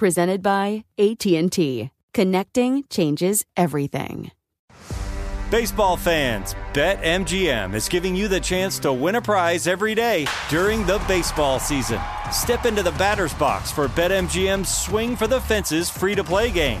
presented by AT&T. Connecting changes everything. Baseball fans, BetMGM is giving you the chance to win a prize every day during the baseball season. Step into the batter's box for BetMGM's Swing for the Fences free to play game.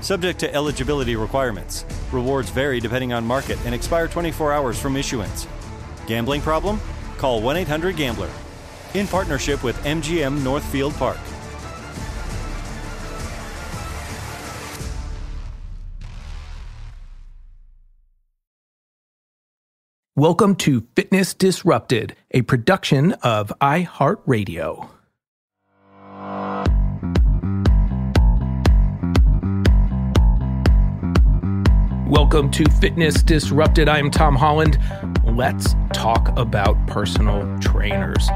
Subject to eligibility requirements. Rewards vary depending on market and expire 24 hours from issuance. Gambling problem? Call 1 800 Gambler. In partnership with MGM Northfield Park. Welcome to Fitness Disrupted, a production of iHeartRadio. Welcome to Fitness Disrupted. I am Tom Holland. Let's talk about personal trainers.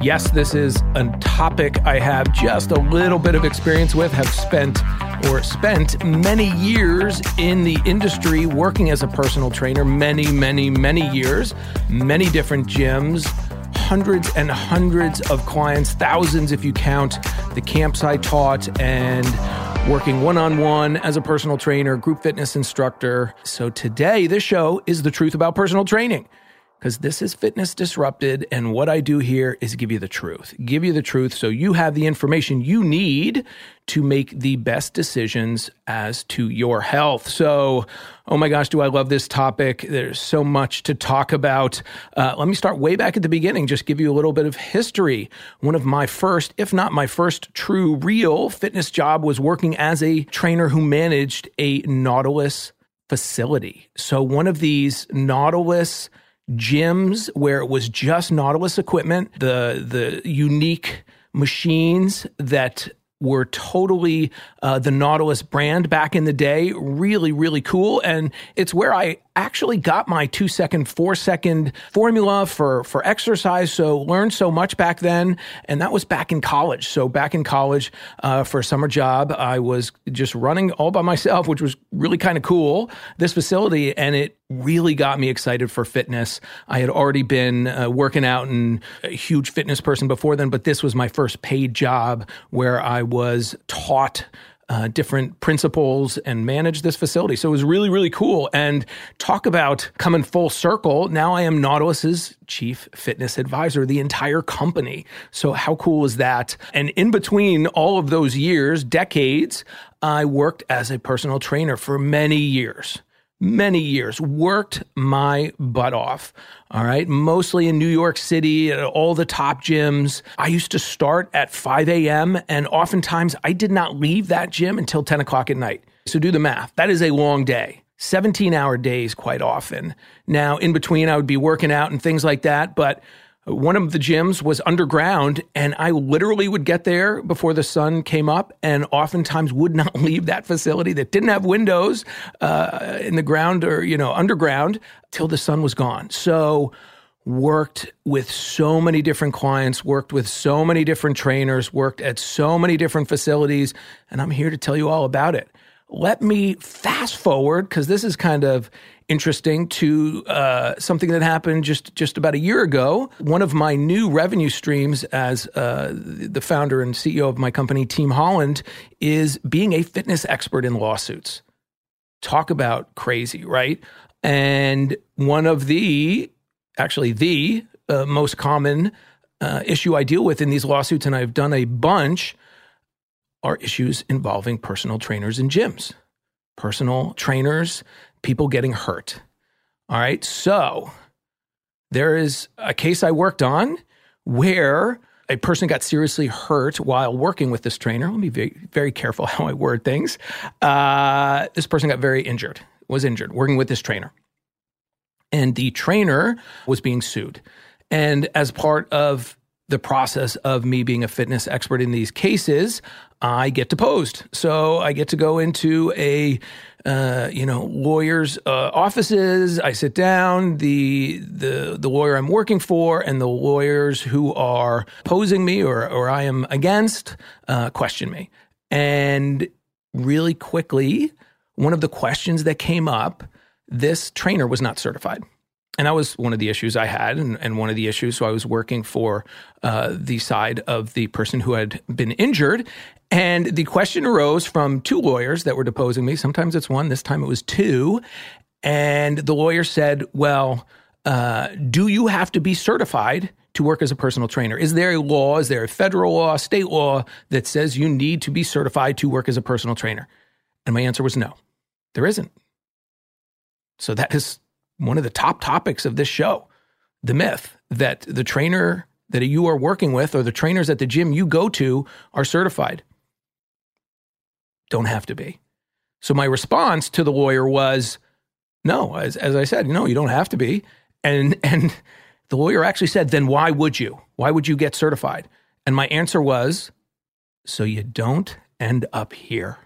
Yes, this is a topic I have just a little bit of experience with, have spent or spent many years in the industry working as a personal trainer, many, many, many years, many different gyms, hundreds and hundreds of clients, thousands if you count the camps I taught, and working one on one as a personal trainer, group fitness instructor. So today, this show is the truth about personal training because this is Fitness Disrupted. And what I do here is give you the truth, give you the truth so you have the information you need to make the best decisions as to your health. So, oh my gosh, do I love this topic? There's so much to talk about. Uh, let me start way back at the beginning, just give you a little bit of history. One of my first, if not my first true, real fitness job was working as a trainer who managed a Nautilus facility. So, one of these Nautilus gyms where it was just Nautilus equipment, the the unique machines that were totally uh, the Nautilus brand back in the day. Really, really cool. And it's where I actually got my two second, four second formula for, for exercise. So learned so much back then. And that was back in college. So back in college uh, for a summer job, I was just running all by myself, which was really kind of cool, this facility. And it really got me excited for fitness. I had already been uh, working out and a huge fitness person before then, but this was my first paid job where I was taught uh, different principles and manage this facility. So it was really, really cool. And talk about coming full circle. Now I am Nautilus's chief fitness advisor, the entire company. So how cool is that? And in between all of those years, decades, I worked as a personal trainer for many years many years, worked my butt off. All right. Mostly in New York City at all the top gyms. I used to start at 5 a.m. and oftentimes I did not leave that gym until 10 o'clock at night. So do the math. That is a long day. 17 hour days quite often. Now, in between, I would be working out and things like that. But one of the gyms was underground, and I literally would get there before the sun came up, and oftentimes would not leave that facility that didn't have windows uh, in the ground or you know underground till the sun was gone. So worked with so many different clients, worked with so many different trainers, worked at so many different facilities, and I'm here to tell you all about it. Let me fast forward because this is kind of interesting to uh, something that happened just just about a year ago. One of my new revenue streams as uh, the founder and CEO of my company, Team Holland, is being a fitness expert in lawsuits. Talk about crazy, right? And one of the, actually, the uh, most common uh, issue I deal with in these lawsuits, and I've done a bunch, are issues involving personal trainers and gyms. Personal trainers, people getting hurt. All right. So there is a case I worked on where a person got seriously hurt while working with this trainer. Let me be very, careful how I word things. Uh, this person got very injured, was injured working with this trainer. And the trainer was being sued. And as part of the process of me being a fitness expert in these cases, I get deposed. So I get to go into a uh, you know, lawyers' uh, offices. I sit down. The the the lawyer I'm working for and the lawyers who are opposing me or or I am against uh, question me. And really quickly, one of the questions that came up: this trainer was not certified. And that was one of the issues I had, and, and one of the issues. So I was working for uh, the side of the person who had been injured, and the question arose from two lawyers that were deposing me. Sometimes it's one, this time it was two. And the lawyer said, Well, uh, do you have to be certified to work as a personal trainer? Is there a law, is there a federal law, state law that says you need to be certified to work as a personal trainer? And my answer was no, there isn't. So that is one of the top topics of this show the myth that the trainer that you are working with or the trainers at the gym you go to are certified don't have to be. So my response to the lawyer was, no, as, as I said, no, you don't have to be. And, and the lawyer actually said, then why would you? Why would you get certified? And my answer was, so you don't end up here.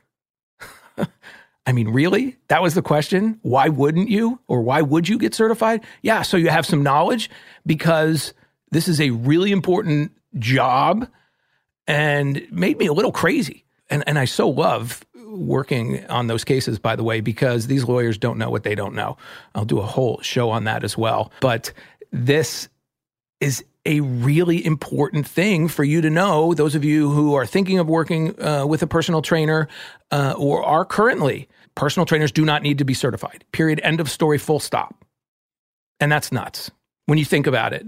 I mean, really? That was the question. Why wouldn't you? Or why would you get certified? Yeah, so you have some knowledge because this is a really important job and made me a little crazy and and I so love working on those cases by the way because these lawyers don't know what they don't know. I'll do a whole show on that as well. But this is a really important thing for you to know. Those of you who are thinking of working uh, with a personal trainer uh, or are currently personal trainers do not need to be certified. Period. End of story. Full stop. And that's nuts when you think about it.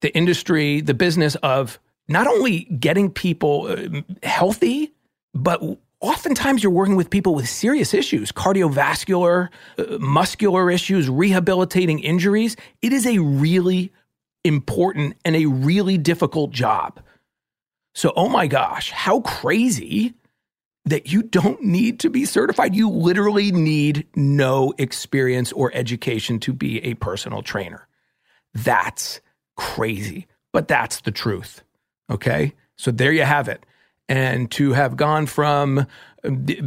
The industry, the business of not only getting people uh, healthy but oftentimes you're working with people with serious issues cardiovascular, uh, muscular issues, rehabilitating injuries. It is a really important and a really difficult job. So, oh my gosh, how crazy that you don't need to be certified. You literally need no experience or education to be a personal trainer. That's crazy, but that's the truth. Okay. So there you have it and to have gone from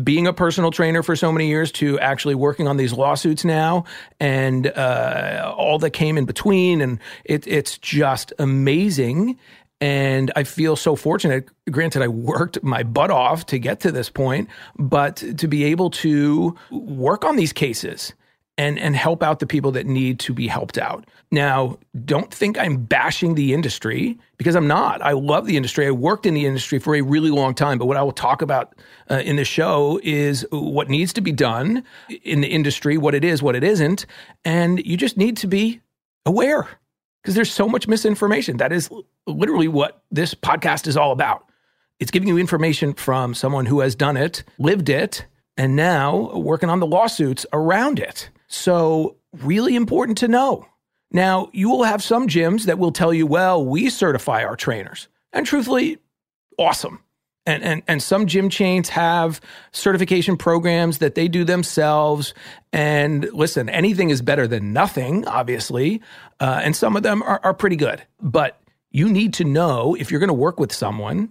being a personal trainer for so many years to actually working on these lawsuits now and uh, all that came in between and it, it's just amazing and I feel so fortunate. Granted, I worked my butt off to get to this point, but to be able to work on these cases and and help out the people that need to be helped out. Now, don't think I'm bashing the industry because I'm not. I love the industry. I worked in the industry for a really long time, but what I will talk about uh, in the show is what needs to be done in the industry, what it is, what it isn't, and you just need to be aware because there's so much misinformation. That is literally what this podcast is all about. It's giving you information from someone who has done it, lived it, and now working on the lawsuits around it. So, really important to know. Now, you will have some gyms that will tell you, well, we certify our trainers. And truthfully, awesome. And, and, and some gym chains have certification programs that they do themselves. And listen, anything is better than nothing, obviously. Uh, and some of them are, are pretty good. But you need to know if you're going to work with someone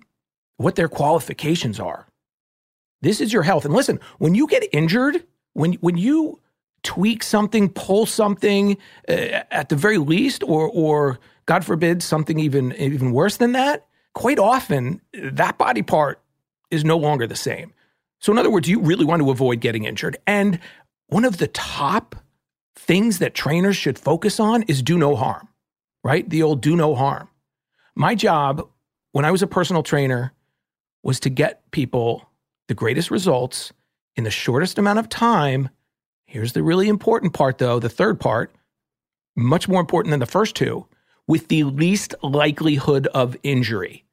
what their qualifications are. This is your health. And listen, when you get injured, when, when you tweak something, pull something uh, at the very least, or, or God forbid, something even, even worse than that, quite often that body part is no longer the same. So, in other words, you really want to avoid getting injured. And one of the top things that trainers should focus on is do no harm, right? The old do no harm. My job when I was a personal trainer was to get people the greatest results in the shortest amount of time. Here's the really important part, though the third part, much more important than the first two, with the least likelihood of injury.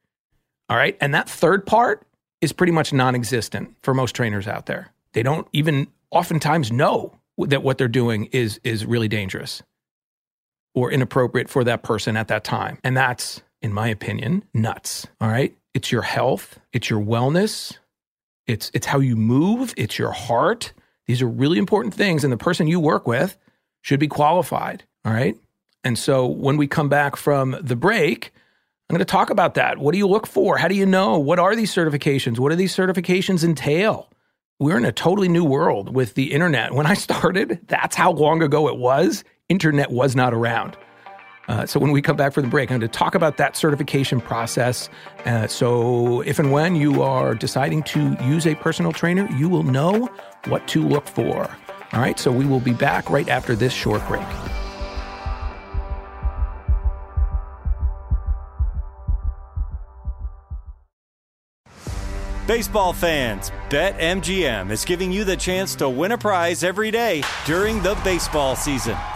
All right. And that third part is pretty much non existent for most trainers out there. They don't even oftentimes know that what they're doing is, is really dangerous or inappropriate for that person at that time. And that's, in my opinion, nuts. All right. It's your health, it's your wellness, it's it's how you move, it's your heart. These are really important things and the person you work with should be qualified, all right? And so when we come back from the break, I'm going to talk about that. What do you look for? How do you know? What are these certifications? What do these certifications entail? We're in a totally new world with the internet. When I started, that's how long ago it was. Internet was not around. Uh, so when we come back for the break, I'm going to talk about that certification process. Uh, so if and when you are deciding to use a personal trainer, you will know what to look for. All right, so we will be back right after this short break. Baseball fans, BetMGM is giving you the chance to win a prize every day during the baseball season.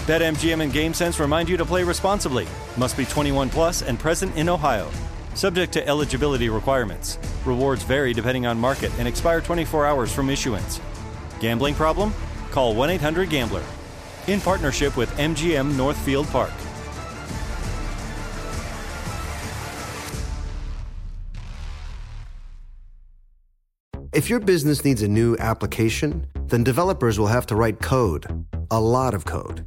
BetMGM and GameSense remind you to play responsibly. Must be 21 plus and present in Ohio. Subject to eligibility requirements. Rewards vary depending on market and expire 24 hours from issuance. Gambling problem? Call 1 800 Gambler. In partnership with MGM Northfield Park. If your business needs a new application, then developers will have to write code, a lot of code.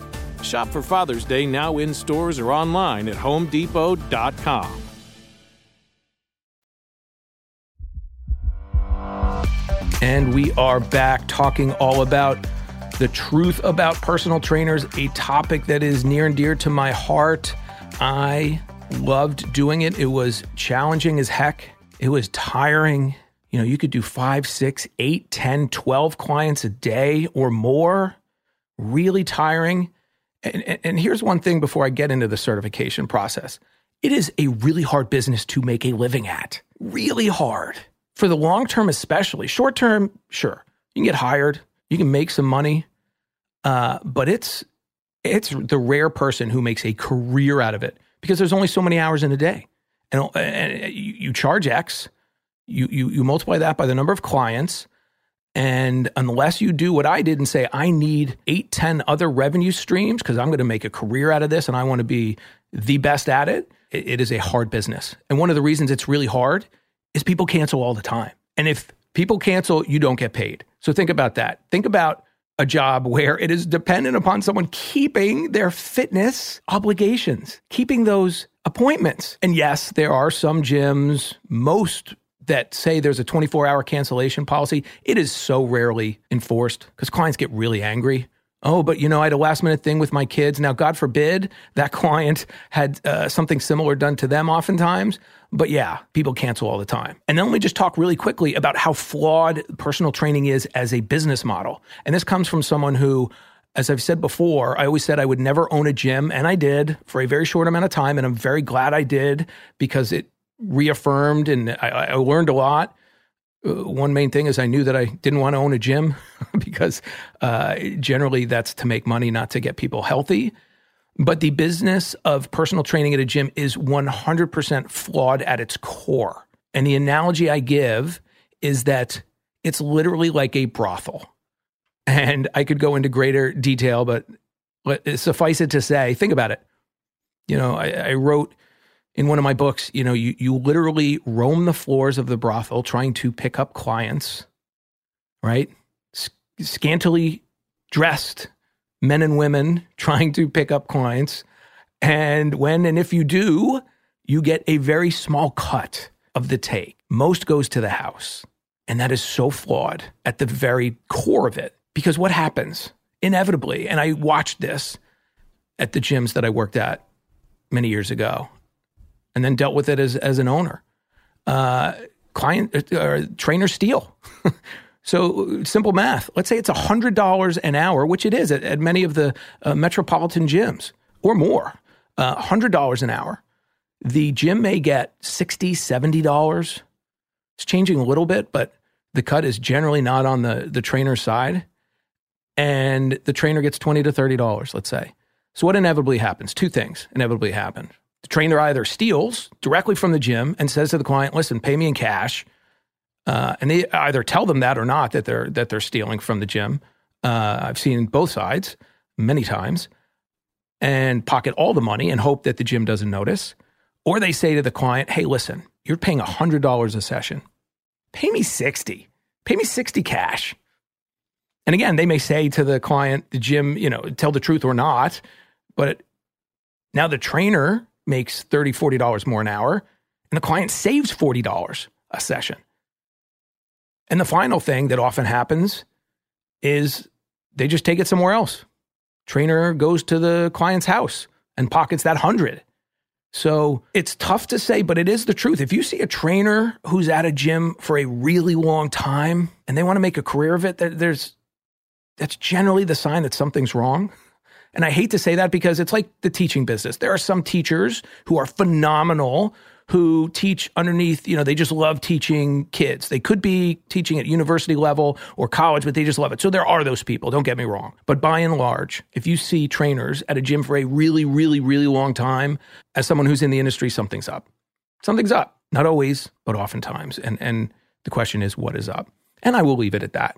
Shop for Father's Day now in stores or online at homedepot.com. And we are back talking all about the truth about personal trainers, a topic that is near and dear to my heart. I loved doing it. It was challenging as heck. It was tiring. You know, you could do five, six, eight, 10, 12 clients a day or more. Really tiring. And, and, here's one thing before I get into the certification process it is a really hard business to make a living at. Really hard. For the long term, especially. Short term, sure. You can get hired, you can make some money. Uh, but it's it's the rare person who makes a career out of it because there's only so many hours in a day. And, and you charge X, you, you, you multiply that by the number of clients, And unless you do what I did and say, I need eight, 10 other revenue streams because I'm going to make a career out of this and I want to be the best at it, it, it is a hard business. And one of the reasons it's really hard is people cancel all the time. And if people cancel, you don't get paid. So think about that. Think about a job where it is dependent upon someone keeping their fitness obligations, keeping those appointments. And yes, there are some gyms, most that say there's a 24 hour cancellation policy. It is so rarely enforced because clients get really angry. Oh, but you know, I had a last minute thing with my kids. Now, God forbid that client had uh, something similar done to them oftentimes. But yeah, people cancel all the time. And then let me just talk really quickly about how flawed personal training is as a business model. And this comes from someone who, as I've said before, I always said I would never own a gym, and I did for a very short amount of time. And I'm very glad I did because it reaffirmed and I, I learned a lot. Uh, one main thing is I knew that I didn't want to own a gym because uh, generally that's to make money, not to get people healthy. But the business of personal training at a gym is 100% flawed at its core. And the analogy I give is that it's literally like a brothel. And I could go into greater detail, but suffice it to say, think about it. You know, I, I wrote in one of my books, you know, you, you literally roam the floors of the brothel trying to pick up clients, right? Scantily dressed men and women trying to pick up clients. And when and if you do, you get a very small cut of the take. Most goes to the house. And that is so flawed at the very core of it. Because what happens inevitably, and I watched this at the gyms that I worked at many years ago and then dealt with it as, as an owner. Uh, client uh, or trainer steal. So simple math. Let's say it's $100 an hour, which it is at, at many of the uh, metropolitan gyms or more. Uh, $100 an hour. The gym may get $60, $70. It's changing a little bit, but the cut is generally not on the, the trainer's side. And the trainer gets 20 to $30, let's say. So what inevitably happens? Two things inevitably happen. The trainer either steals directly from the gym and says to the client, listen, pay me in cash uh, and they either tell them that or not that they're that they're stealing from the gym. Uh, I've seen both sides many times, and pocket all the money and hope that the gym doesn't notice. Or they say to the client, "Hey, listen, you're paying hundred dollars a session. Pay me sixty. Pay me sixty cash." And again, they may say to the client, the gym, you know, tell the truth or not, but now the trainer makes $30, $40 more an hour, and the client saves $40 a session. And the final thing that often happens is they just take it somewhere else. Trainer goes to the client's house and pockets that hundred. So it's tough to say, but it is the truth. If you see a trainer who's at a gym for a really long time and they want to make a career of it, there's that's generally the sign that something's wrong. And I hate to say that because it's like the teaching business. There are some teachers who are phenomenal who teach underneath, you know, they just love teaching kids. They could be teaching at university level or college, but they just love it. So there are those people, don't get me wrong. But by and large, if you see trainers at a gym for a really, really, really long time, as someone who's in the industry, something's up. Something's up. Not always, but oftentimes. And and the question is, what is up? And I will leave it at that.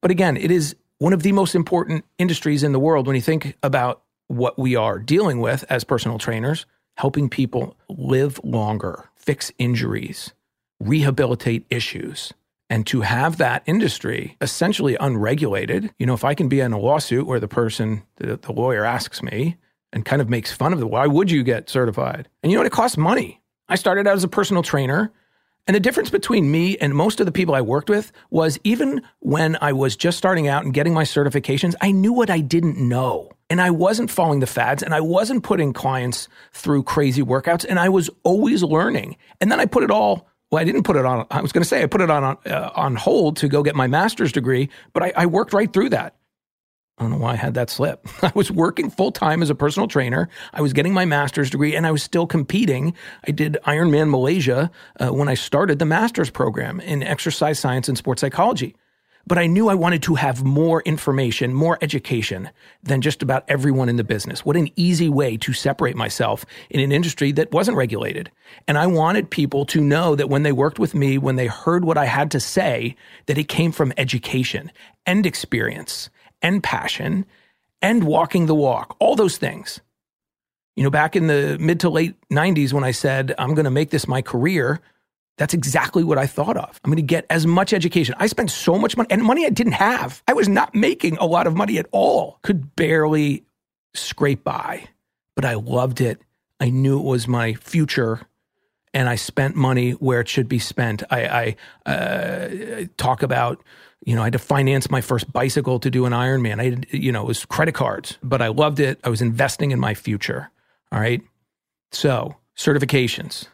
But again, it is one of the most important industries in the world when you think about what we are dealing with as personal trainers helping people live longer, fix injuries, rehabilitate issues. And to have that industry essentially unregulated, you know, if I can be in a lawsuit where the person, the, the lawyer asks me and kind of makes fun of it, why would you get certified? And you know what? It costs money. I started out as a personal trainer. And the difference between me and most of the people I worked with was even when I was just starting out and getting my certifications, I knew what I didn't know and I wasn't following the fads and I wasn't putting clients through crazy workouts and I was always learning. And then I put it all well, I didn't put it on. I was going to say I put it on uh, on hold to go get my master's degree, but I, I worked right through that. I don't know why I had that slip. I was working full time as a personal trainer. I was getting my master's degree, and I was still competing. I did Ironman Malaysia uh, when I started the master's program in exercise science and sports psychology. but I knew I wanted to have more information, more education than just about everyone in the business. What an easy way to separate myself in an industry that wasn't regulated. And I wanted people to know that when they worked with me, when they heard what I had to say, that it came from education and experience and passion and walking the walk, all those things. You know, back in the mid to late 90s, when I said, I'm going to make this my career, that's exactly what I thought of. I'm going to get as much education. I spent so much money and money I didn't have. I was not making a lot of money at all. Could barely scrape by, but I loved it. I knew it was my future and I spent money where it should be spent. I, I uh, talk about, you know, I had to finance my first bicycle to do an Ironman. I, had, you know, it was credit cards, but I loved it. I was investing in my future. All right. So certifications.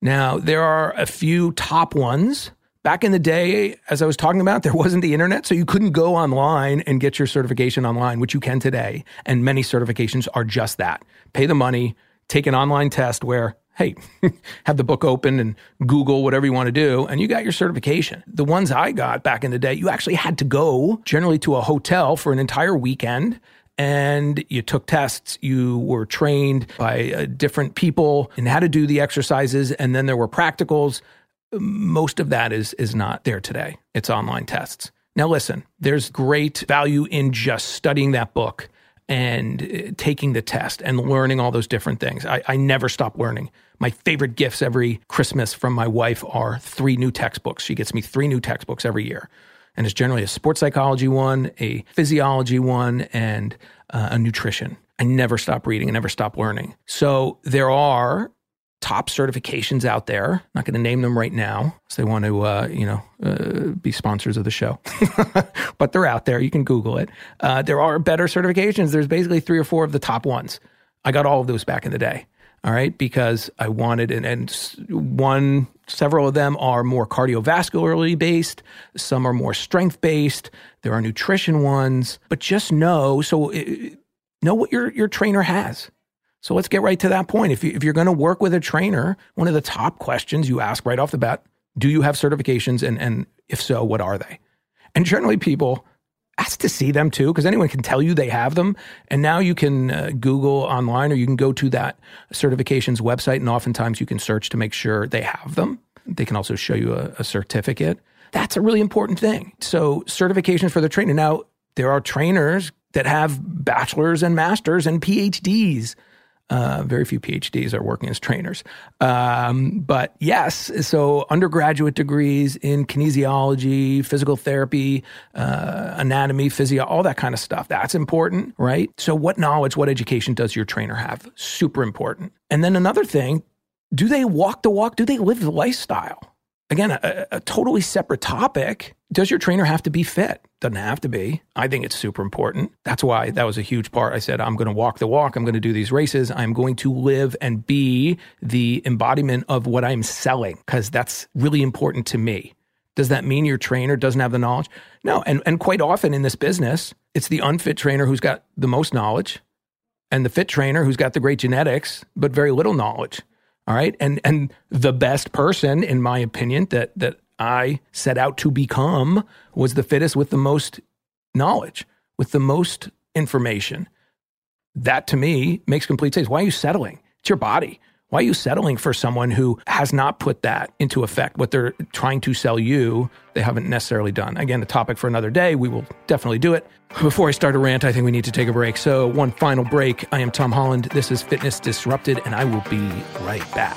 Now, there are a few top ones. Back in the day, as I was talking about, there wasn't the internet, so you couldn't go online and get your certification online, which you can today. And many certifications are just that pay the money, take an online test where, hey, have the book open and Google whatever you want to do, and you got your certification. The ones I got back in the day, you actually had to go generally to a hotel for an entire weekend and you took tests. You were trained by uh, different people in how to do the exercises. And then there were practicals. Most of that is, is not there today. It's online tests. Now, listen, there's great value in just studying that book and uh, taking the test and learning all those different things. I, I never stop learning. My favorite gifts every Christmas from my wife are three new textbooks. She gets me three new textbooks every year and it's generally a sports psychology one, a physiology one, and uh, a nutrition. I never stop reading, I never stop learning. So there are top certifications out there. I'm not going to name them right now, so they want to, uh, you know, uh, be sponsors of the show. but they're out there. You can Google it. Uh, there are better certifications. There's basically three or four of the top ones. I got all of those back in the day. All right, because I wanted, and, and one Several of them are more cardiovascularly based, some are more strength based, there are nutrition ones, but just know so uh, know what your your trainer has. So let's get right to that point. If you, if you're going to work with a trainer, one of the top questions you ask right off the bat, do you have certifications and and if so, what are they? And generally people ask to see them too, because anyone can tell you they have them. And now you can uh, Google online or you can go to that certifications website, and oftentimes you can search to make sure they have them. They can also show you a, a certificate. That's a really important thing. So, certifications for the trainer. Now, there are trainers that have bachelors and masters and PhDs uh, very few PhDs are working as trainers. Um, but yes, so undergraduate degrees in kinesiology, physical therapy, uh, anatomy, physio, all that kind of stuff. That's important, right? So, what knowledge, what education does your trainer have? Super important. And then another thing do they walk the walk? Do they live the lifestyle? Again, a, a, totally separate topic. Does your trainer have to be fit? Doesn't have to be. I think it's super important. That's why that was a huge part. I said, I'm going to walk the walk. I'm going to do these races. I'm going to live and be the embodiment of what I'm selling because that's really important to me. Does that mean your trainer doesn't have the knowledge? No. And, and quite often in this business, it's the unfit trainer who's got the most knowledge and the fit trainer who's got the great genetics, but very little knowledge. All right. And and the best person, in my opinion, that that I set out to become was the fittest with the most knowledge, with the most information. That to me makes complete sense. Why are you settling? It's your body. Why are you settling for someone who has not put that into effect? What they're trying to sell you, they haven't necessarily done. Again, a topic for another day. We will definitely do it. Before I start a rant, I think we need to take a break. So, one final break. I am Tom Holland. This is Fitness Disrupted, and I will be right back.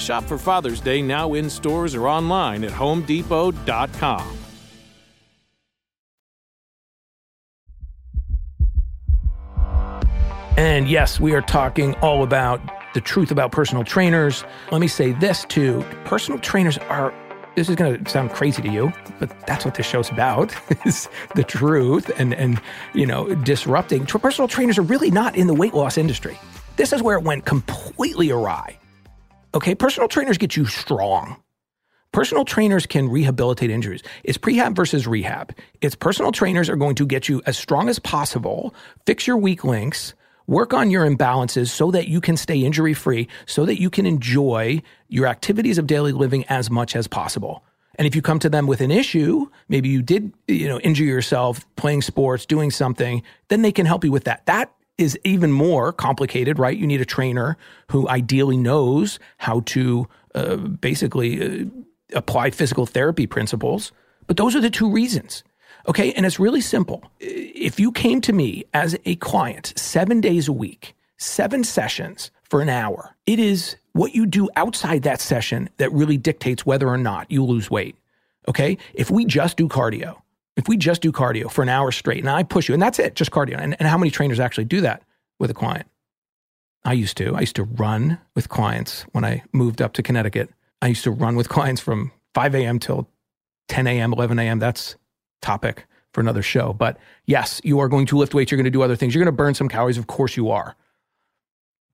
Shop for Father's Day now in stores or online at homedepot.com. And yes, we are talking all about the truth about personal trainers. Let me say this too personal trainers are. This is going to sound crazy to you, but that's what this show's about: is the truth and and you know disrupting. Personal trainers are really not in the weight loss industry. This is where it went completely awry. Okay, personal trainers get you strong. Personal trainers can rehabilitate injuries. It's prehab versus rehab. It's personal trainers are going to get you as strong as possible, fix your weak links, work on your imbalances so that you can stay injury free, so that you can enjoy your activities of daily living as much as possible. And if you come to them with an issue, maybe you did, you know, injure yourself playing sports, doing something, then they can help you with that. That is even more complicated, right? You need a trainer who ideally knows how to uh, basically uh, apply physical therapy principles. But those are the two reasons. Okay. And it's really simple. If you came to me as a client seven days a week, seven sessions for an hour, it is what you do outside that session that really dictates whether or not you lose weight. Okay. If we just do cardio, if we just do cardio for an hour straight and I push you, and that's it, just cardio. And, and how many trainers actually do that with a client? I used to. I used to run with clients when I moved up to Connecticut. I used to run with clients from 5 a.m. till 10 a.m., 11 a.m. That's topic for another show. But yes, you are going to lift weights. You're going to do other things. You're going to burn some calories. Of course you are.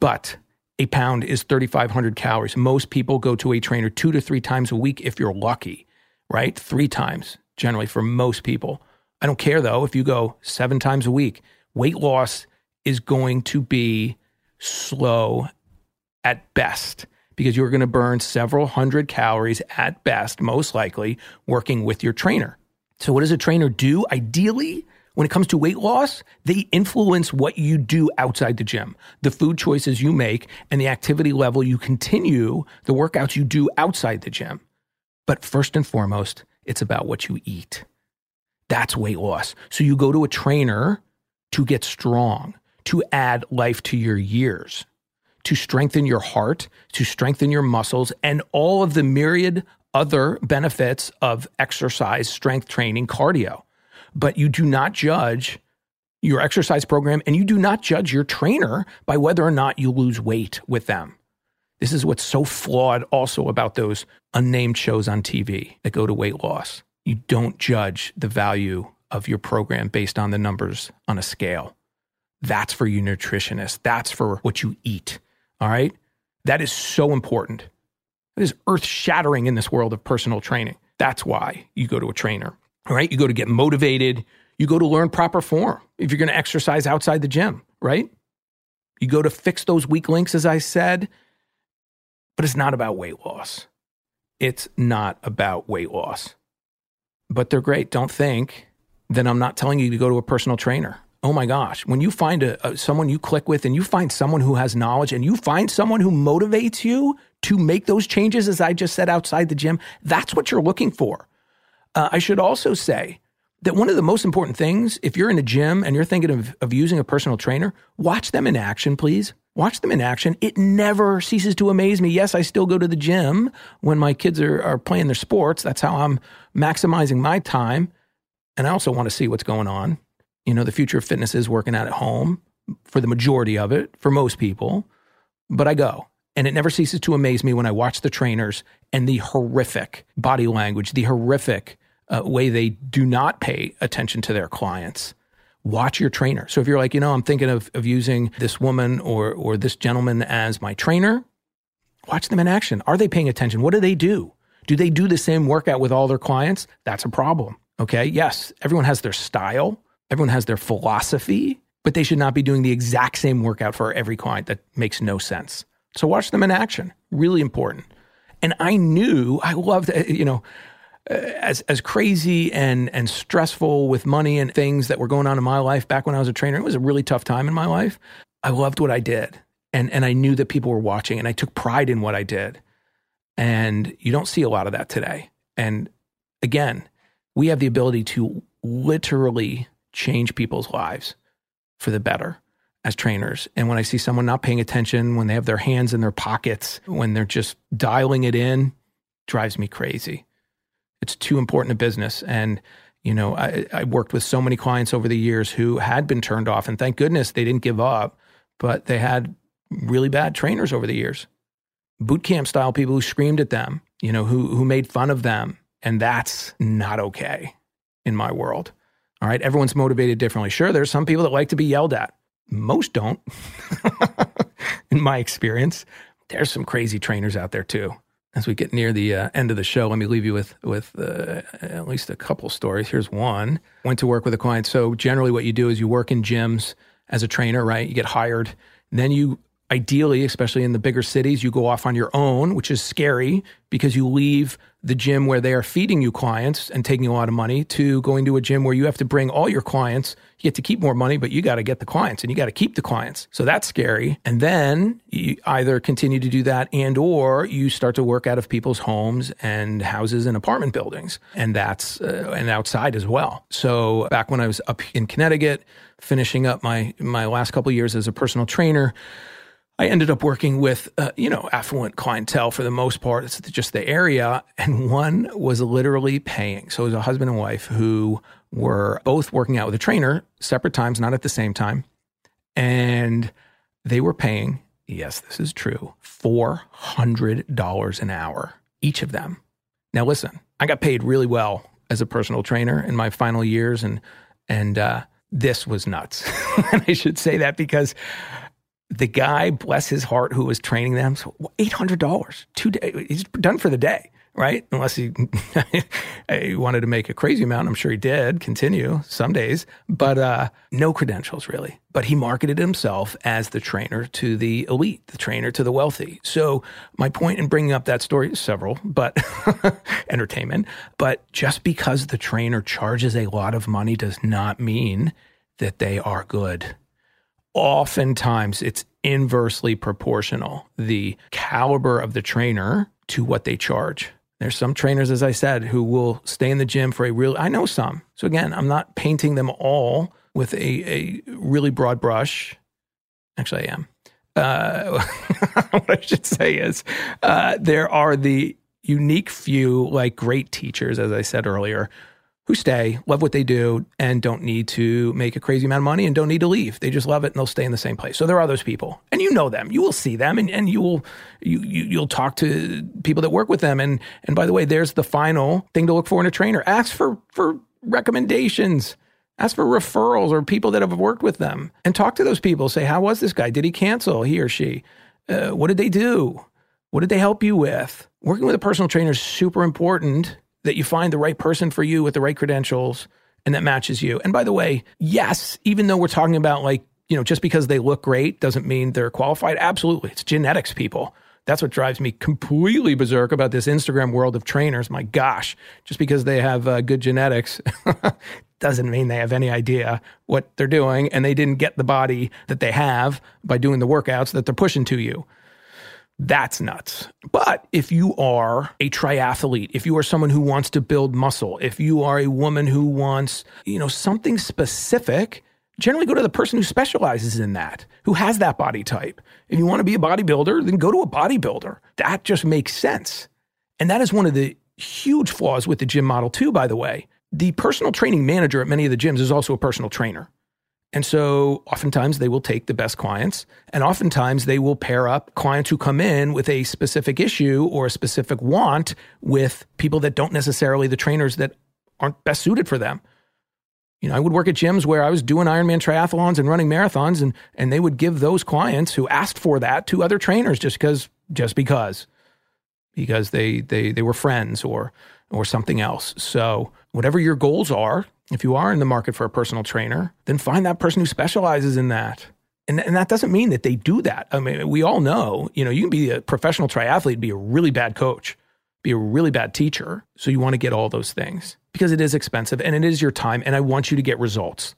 But a pound is 3,500 calories. Most people go to a trainer two to three times a week if you're lucky, right? Three times generally for most people. I don't care though if you go seven times a week. Weight loss is going to be slow at best because you're going to burn several hundred calories at best, most likely, working with your trainer. So, what does a trainer do? Ideally, when it comes to weight loss, they influence what you do outside the gym, the food choices you make, and the activity level you continue, the workouts you do outside the gym. But first and foremost, it's about what you eat. That's weight loss. So you go to a trainer to get strong, to add life to your years, to strengthen your heart, to strengthen your muscles, and all of the myriad other benefits of exercise, strength training, cardio. But you do not judge your exercise program and you do not judge your trainer by whether or not you lose weight with them. This is what's so flawed also about those unnamed shows on TV that go to weight loss. You don't judge the value of your program based on the numbers on a scale. That's for your nutritionist. That's for what you eat. All right. That is so important. It is earth shattering in this world of personal training. That's why you go to a trainer. All right. You go to get motivated. You go to learn proper form if you're going to exercise outside the gym, right? You go to fix those weak links, as I said, but it's not about weight loss. it's not about weight loss. But they're great. Don't think that I'm not telling you to go to a personal trainer. Oh my gosh, when you find a, a, someone you click with and you find someone who has knowledge and you find someone who motivates you to make those changes, as I just said outside the gym, that's what you're looking for. Uh, I should also say that one of the most important things, if you're in a gym and you're thinking of, of using a personal trainer, watch them in action, please. Watch them in action. It never ceases to amaze me. Yes, I still go to the gym when my kids are, are playing their sports. That's how I'm maximizing my time. And I also want to see what's going on. You know, the future of fitness is working out at home for the majority of it, for most people. But I go. And it never ceases to amaze me when I watch the trainers and the horrific body language, the horrific uh, way they do not pay attention to their clients watch your trainer. So if you're like, you know, I'm thinking of, of using this woman or, or this gentleman as my trainer, watch them in action. Are they paying attention? What do they do? Do they do the same workout with all their clients? That's a problem. Okay. Yes, everyone has their style, everyone has their philosophy, but they should not be doing the exact same workout for every client. That makes no sense. So watch them in action. Really important. And I knew I loved, you know, Uh, as as crazy and and stressful with money and things that were going on in my life back when I was a trainer. It was a really tough time in my life. I loved what I did, and and I knew that people were watching, and I took pride in what I did. And you don't see a lot of that today. And again, we have the ability to literally change people's lives for the better as trainers. And when I see someone not paying attention, when they have their hands in their pockets, when they're just dialing it in, drives me crazy. It's too important a business. And, you know, I, I worked with so many clients over the years who had been turned off. And thank goodness they didn't give up, but they had really bad trainers over the years. Boot camp style people who screamed at them, you know, who, who made fun of them. And that's not okay in my world. All right. Everyone's motivated differently. Sure, there's some people that like to be yelled at. Most don't, in my experience. There's some crazy trainers out there too as we get near the uh, end of the show, let me leave you with with uh, at least a couple stories. Here's one. Went to work with a client. So generally, what you do is you work in gyms as a trainer, right? You get hired, then you ideally, especially in the bigger cities, you go off on your own, which is scary because you leave the gym where they are feeding you clients and taking a lot of money to going to a gym where you have to bring all your clients. You get to keep more money, but you got to get the clients and you got to keep the clients. So that's scary. And then you either continue to do that and or you start to work out of people's homes and houses and apartment buildings. And that's uh, and outside as well. So back when I was up in Connecticut, finishing up my my last couple years as a personal trainer, I ended up working with, uh, you know, affluent clientele for the most part. It's just the area. And one was literally paying. So it was a husband and wife who were both working out with a trainer, separate times, not at the same time. And they were paying, yes, this is true, $400 an hour, each of them. Now, listen, I got paid really well as a personal trainer in my final years. And, and, uh, this was nuts. and I should say that because the guy, bless his heart, who was training them, so eight hundred dollars, two days. He's done for the day, right? Unless he, he wanted to make a crazy amount. I'm sure he did. Continue some days, but uh, no credentials really. But he marketed himself as the trainer to the elite, the trainer to the wealthy. So my point in bringing up that story, is several, but entertainment. But just because the trainer charges a lot of money does not mean that they are good oftentimes it's inversely proportional the caliber of the trainer to what they charge. There's some trainers, as I said, who will stay in the gym for a real, I know some. So again, I'm not painting them all with a, a really broad brush. Actually, I am. Uh, what I should say is uh, there are the unique few, like great teachers, as I said earlier, who stay, love what they do, and don't need to make a crazy amount of money and don't need to leave. They just love it and they'll stay in the same place. So there are those people, and you know them. You will see them, and, and you will you, you you'll talk to people that work with them. And and by the way, there's the final thing to look for in a trainer. Ask for for recommendations. Ask for referrals or people that have worked with them, and talk to those people. Say, how was this guy? Did he cancel? He or she? Uh, what did they do? What did they help you with? Working with a personal trainer is super important that you find the right person for you with the right credentials and that matches you. And by the way, yes, even though we're talking about like, you know, just because they look great doesn't mean they're qualified. Absolutely. It's genetics, people. That's what drives me completely berserk about this Instagram world of trainers. My gosh, just because they have uh, good genetics doesn't mean they have any idea what they're doing and they didn't get the body that they have by doing the workouts that they're pushing to you. That's nuts. But if you are a triathlete, if you are someone who wants to build muscle, if you are a woman who wants, you know, something specific, generally go to the person who specializes in that, who has that body type. If you want to be a bodybuilder, then go to a bodybuilder. That just makes sense. And that is one of the huge flaws with the gym model, too, by the way. The personal training manager at many of the gyms is also a personal trainer. And so oftentimes they will take the best clients and oftentimes they will pair up clients who come in with a specific issue or a specific want with people that don't necessarily the trainers that aren't best suited for them. You know, I would work at gyms where I was doing Ironman triathlons and running marathons and and they would give those clients who asked for that to other trainers just because just because because they they they were friends or or something else. So, whatever your goals are, if you are in the market for a personal trainer, then find that person who specializes in that. And, and that doesn't mean that they do that. I mean, we all know, you know, you can be a professional triathlete, be a really bad coach, be a really bad teacher. So you want to get all those things because it is expensive and it is your time. And I want you to get results.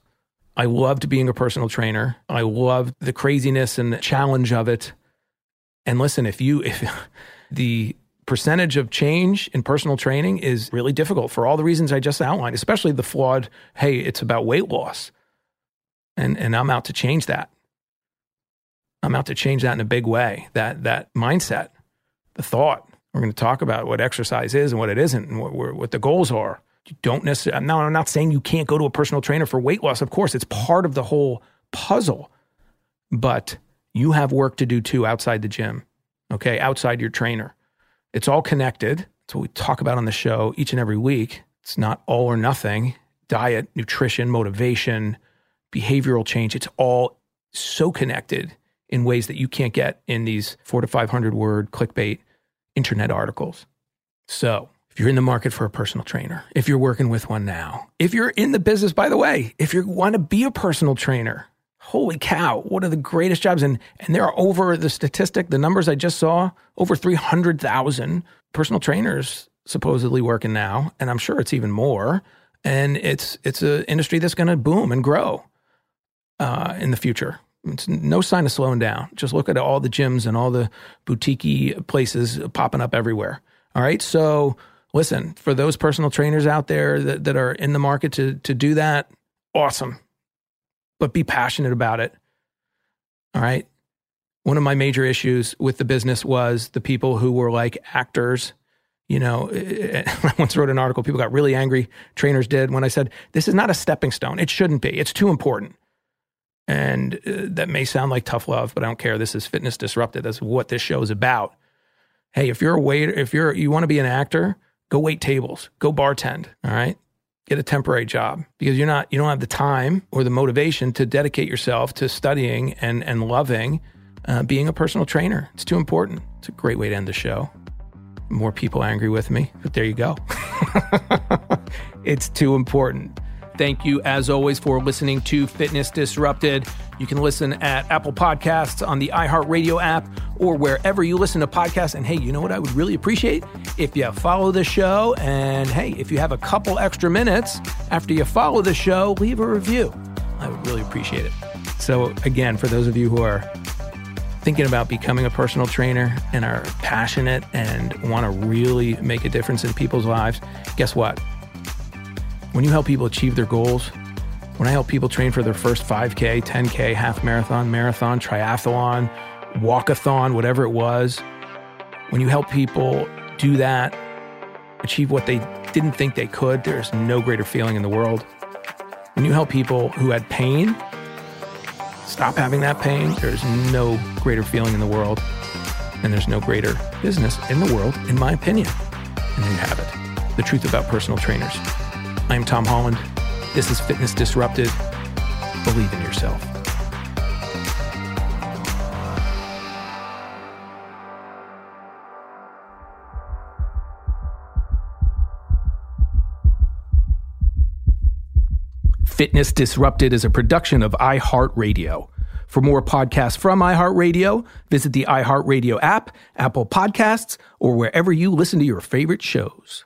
I loved being a personal trainer. I loved the craziness and the challenge of it. And listen, if you, if the percentage of change in personal training is really difficult for all the reasons I just outlined, especially the flawed, hey, it's about weight loss. And, and I'm out to change that. I'm out to change that in a big way. That, that mindset, the thought. We're going to talk about what exercise is and what it isn't and what, what the goals are. You don't necessarily, no, I'm not saying you can't go to a personal trainer for weight loss. Of course, it's part of the whole puzzle. But you have work to do too outside the gym, okay, outside your trainer. It's all connected. It's what we talk about on the show each and every week. It's not all or nothing. Diet, nutrition, motivation, behavioral change, it's all so connected in ways that you can't get in these four to 500 word clickbait internet articles. So, if you're in the market for a personal trainer, if you're working with one now, if you're in the business, by the way, if you want to be a personal trainer, holy cow, what are the greatest jobs? And, and there are over the statistic, the numbers I just saw, over 300,000 personal trainers supposedly working now. And I'm sure it's even more. And it's, it's an industry that's going to boom and grow uh, in the future. It's no sign of slowing down. Just look at all the gyms and all the boutique places popping up everywhere. All right. So listen, for those personal trainers out there that, that are in the market to, to do that, awesome but be passionate about it. All right. One of my major issues with the business was the people who were like actors. You know, I once wrote an article, people got really angry, trainers did, when I said, This is not a stepping stone. It shouldn't be. It's too important. And uh, that may sound like tough love, but I don't care. This is Fitness Disrupted. That's what this show is about. Hey, if you're a waiter, if you're you want to be an actor, go wait tables, go bartend. All right get a temporary job because you're not you don't have the time or the motivation to dedicate yourself to studying and and loving uh, being a personal trainer. It's too important. It's a great way to end the show. More people angry with me, but there you go. it's too important. Thank you, as always, for listening to Fitness Disrupted. You can listen at Apple Podcasts, on the iHeartRadio app, or wherever you listen to podcasts. And hey, you know what I would really appreciate? If you follow the show, and hey, if you have a couple extra minutes after you follow the show, leave a review. I would really appreciate it. So, again, for those of you who are thinking about becoming a personal trainer and are passionate and want to really make a difference in people's lives, guess what? When you help people achieve their goals, when I help people train for their first 5K, 10K, half marathon, marathon, triathlon, walkathon, whatever it was, when you help people do that, achieve what they didn't think they could, there's no greater feeling in the world. When you help people who had pain stop having that pain, there's no greater feeling in the world. And there's no greater business in the world, in my opinion. And you have it the truth about personal trainers. I'm Tom Holland. This is Fitness Disrupted. Believe in yourself. Fitness Disrupted is a production of iHeartRadio. For more podcasts from iHeartRadio, visit the iHeartRadio app, Apple Podcasts, or wherever you listen to your favorite shows.